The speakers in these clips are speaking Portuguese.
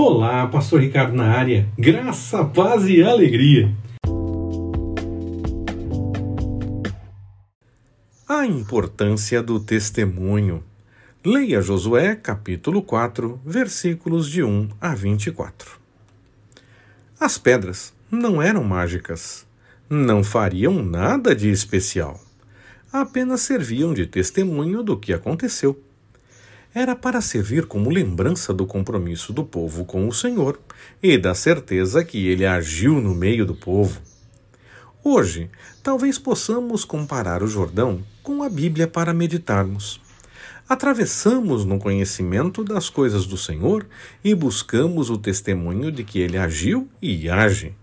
Olá, Pastor Ricardo na área. Graça, paz e alegria. A importância do testemunho. Leia Josué, capítulo 4, versículos de 1 a 24. As pedras não eram mágicas, não fariam nada de especial, apenas serviam de testemunho do que aconteceu era para servir como lembrança do compromisso do povo com o Senhor e da certeza que ele agiu no meio do povo. Hoje, talvez possamos comparar o Jordão com a Bíblia para meditarmos. Atravessamos no conhecimento das coisas do Senhor e buscamos o testemunho de que ele agiu e age.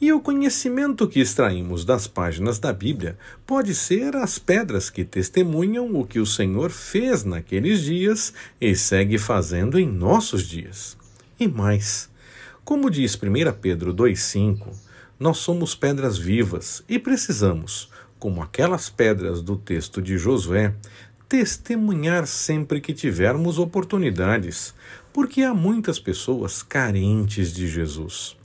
E o conhecimento que extraímos das páginas da Bíblia pode ser as pedras que testemunham o que o Senhor fez naqueles dias e segue fazendo em nossos dias. E mais, como diz 1 Pedro 2,5, nós somos pedras vivas e precisamos, como aquelas pedras do texto de Josué, testemunhar sempre que tivermos oportunidades, porque há muitas pessoas carentes de Jesus.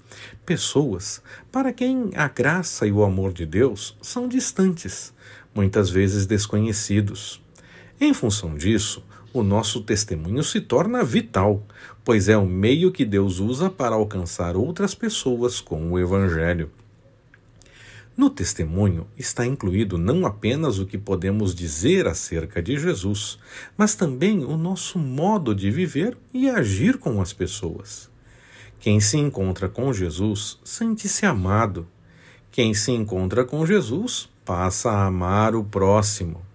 Pessoas para quem a graça e o amor de Deus são distantes, muitas vezes desconhecidos. Em função disso, o nosso testemunho se torna vital, pois é o meio que Deus usa para alcançar outras pessoas com o Evangelho. No testemunho está incluído não apenas o que podemos dizer acerca de Jesus, mas também o nosso modo de viver e agir com as pessoas. Quem se encontra com Jesus sente-se amado. Quem se encontra com Jesus passa a amar o próximo.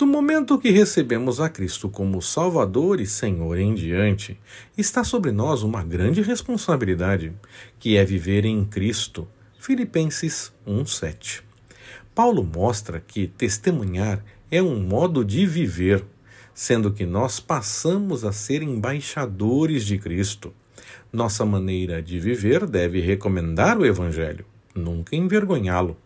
Do momento que recebemos a Cristo como Salvador e Senhor em diante, está sobre nós uma grande responsabilidade, que é viver em Cristo. Filipenses 1:7. Paulo mostra que testemunhar é um modo de viver, sendo que nós passamos a ser embaixadores de Cristo. Nossa maneira de viver deve recomendar o Evangelho, nunca envergonhá-lo.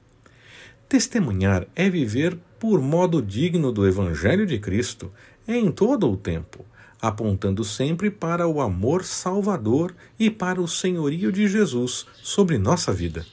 Testemunhar é viver por modo digno do Evangelho de Cristo em todo o tempo, apontando sempre para o amor salvador e para o senhorio de Jesus sobre nossa vida.